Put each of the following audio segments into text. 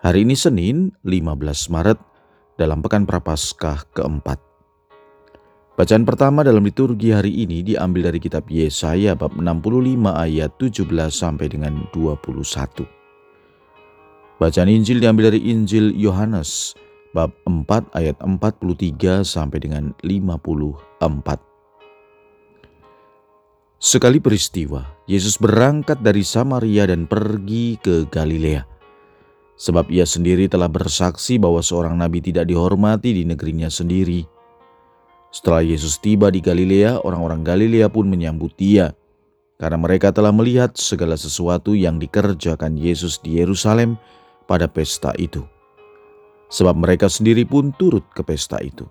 Hari ini Senin 15 Maret dalam Pekan Prapaskah keempat. Bacaan pertama dalam liturgi hari ini diambil dari kitab Yesaya bab 65 ayat 17 sampai dengan 21. Bacaan Injil diambil dari Injil Yohanes bab 4 ayat 43 sampai dengan 54. Sekali peristiwa, Yesus berangkat dari Samaria dan pergi ke Galilea sebab ia sendiri telah bersaksi bahwa seorang nabi tidak dihormati di negerinya sendiri. Setelah Yesus tiba di Galilea, orang-orang Galilea pun menyambut dia, karena mereka telah melihat segala sesuatu yang dikerjakan Yesus di Yerusalem pada pesta itu. Sebab mereka sendiri pun turut ke pesta itu.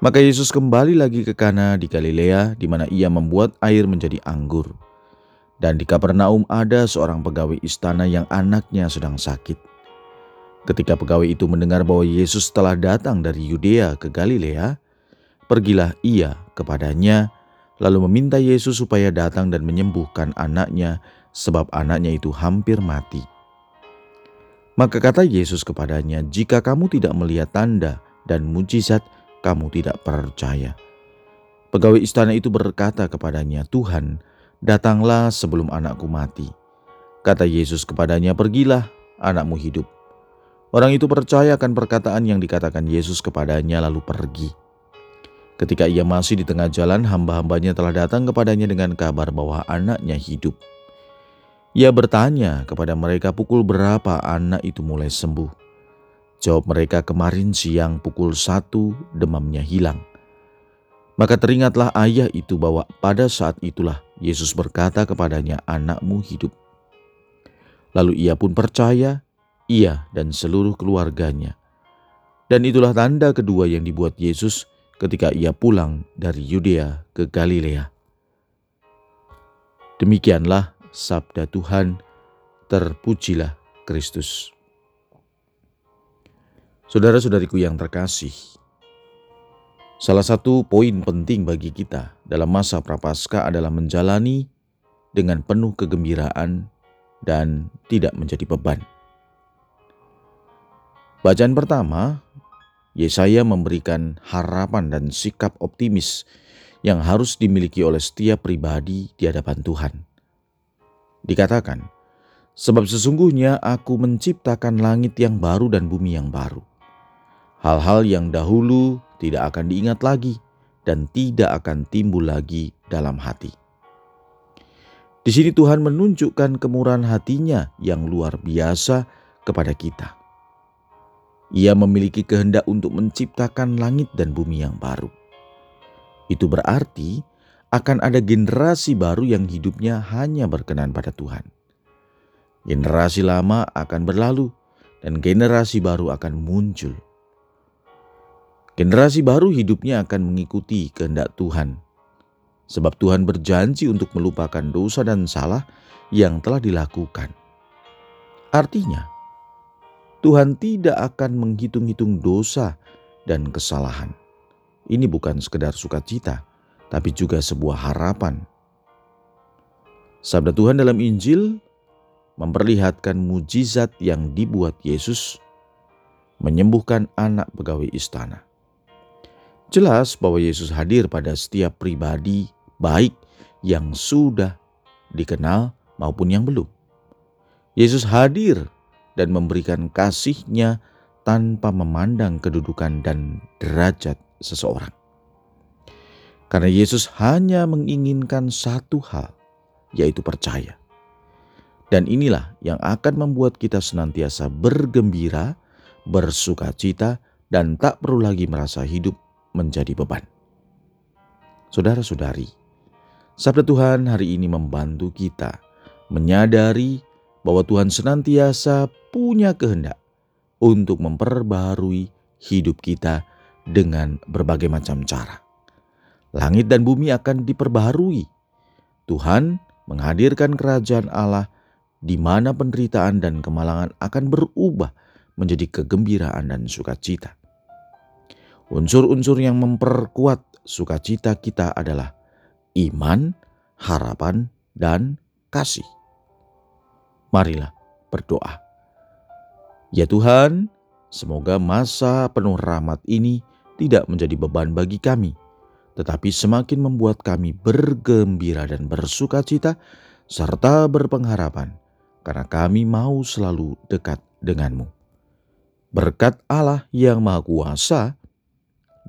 Maka Yesus kembali lagi ke Kana di Galilea, di mana ia membuat air menjadi anggur. Dan di Kapernaum ada seorang pegawai istana yang anaknya sedang sakit. Ketika pegawai itu mendengar bahwa Yesus telah datang dari Yudea ke Galilea, pergilah ia kepadanya, lalu meminta Yesus supaya datang dan menyembuhkan anaknya, sebab anaknya itu hampir mati. Maka kata Yesus kepadanya, "Jika kamu tidak melihat tanda dan mujizat, kamu tidak percaya." Pegawai istana itu berkata kepadanya, "Tuhan, Datanglah sebelum anakku mati. Kata Yesus kepadanya, pergilah, anakmu hidup. Orang itu percaya akan perkataan yang dikatakan Yesus kepadanya lalu pergi. Ketika ia masih di tengah jalan, hamba-hambanya telah datang kepadanya dengan kabar bahwa anaknya hidup. Ia bertanya kepada mereka pukul berapa anak itu mulai sembuh. Jawab mereka kemarin siang pukul satu demamnya hilang. Maka teringatlah ayah itu bahwa pada saat itulah Yesus berkata kepadanya, "Anakmu hidup." Lalu ia pun percaya, ia dan seluruh keluarganya. Dan itulah tanda kedua yang dibuat Yesus ketika ia pulang dari Yudea ke Galilea. Demikianlah sabda Tuhan, terpujilah Kristus. Saudara-saudariku yang terkasih, Salah satu poin penting bagi kita dalam masa prapaskah adalah menjalani dengan penuh kegembiraan dan tidak menjadi beban. Bacaan pertama, Yesaya memberikan harapan dan sikap optimis yang harus dimiliki oleh setiap pribadi di hadapan Tuhan. Dikatakan, "Sebab sesungguhnya Aku menciptakan langit yang baru dan bumi yang baru. Hal-hal yang dahulu tidak akan diingat lagi dan tidak akan timbul lagi dalam hati. Di sini Tuhan menunjukkan kemurahan hatinya yang luar biasa kepada kita. Ia memiliki kehendak untuk menciptakan langit dan bumi yang baru. Itu berarti akan ada generasi baru yang hidupnya hanya berkenan pada Tuhan. Generasi lama akan berlalu dan generasi baru akan muncul. Generasi baru hidupnya akan mengikuti kehendak Tuhan. Sebab Tuhan berjanji untuk melupakan dosa dan salah yang telah dilakukan. Artinya, Tuhan tidak akan menghitung-hitung dosa dan kesalahan. Ini bukan sekedar sukacita, tapi juga sebuah harapan. Sabda Tuhan dalam Injil memperlihatkan mujizat yang dibuat Yesus menyembuhkan anak pegawai istana. Jelas bahwa Yesus hadir pada setiap pribadi, baik yang sudah dikenal maupun yang belum. Yesus hadir dan memberikan kasihnya tanpa memandang kedudukan dan derajat seseorang. Karena Yesus hanya menginginkan satu hal, yaitu percaya. Dan inilah yang akan membuat kita senantiasa bergembira, bersuka cita, dan tak perlu lagi merasa hidup menjadi beban. Saudara-saudari, sabda Tuhan hari ini membantu kita menyadari bahwa Tuhan senantiasa punya kehendak untuk memperbaharui hidup kita dengan berbagai macam cara. Langit dan bumi akan diperbaharui. Tuhan menghadirkan kerajaan Allah di mana penderitaan dan kemalangan akan berubah menjadi kegembiraan dan sukacita. Unsur-unsur yang memperkuat sukacita kita adalah iman, harapan, dan kasih. Marilah berdoa. Ya Tuhan, semoga masa penuh rahmat ini tidak menjadi beban bagi kami, tetapi semakin membuat kami bergembira dan bersuka cita serta berpengharapan karena kami mau selalu dekat denganmu. Berkat Allah yang Maha Kuasa,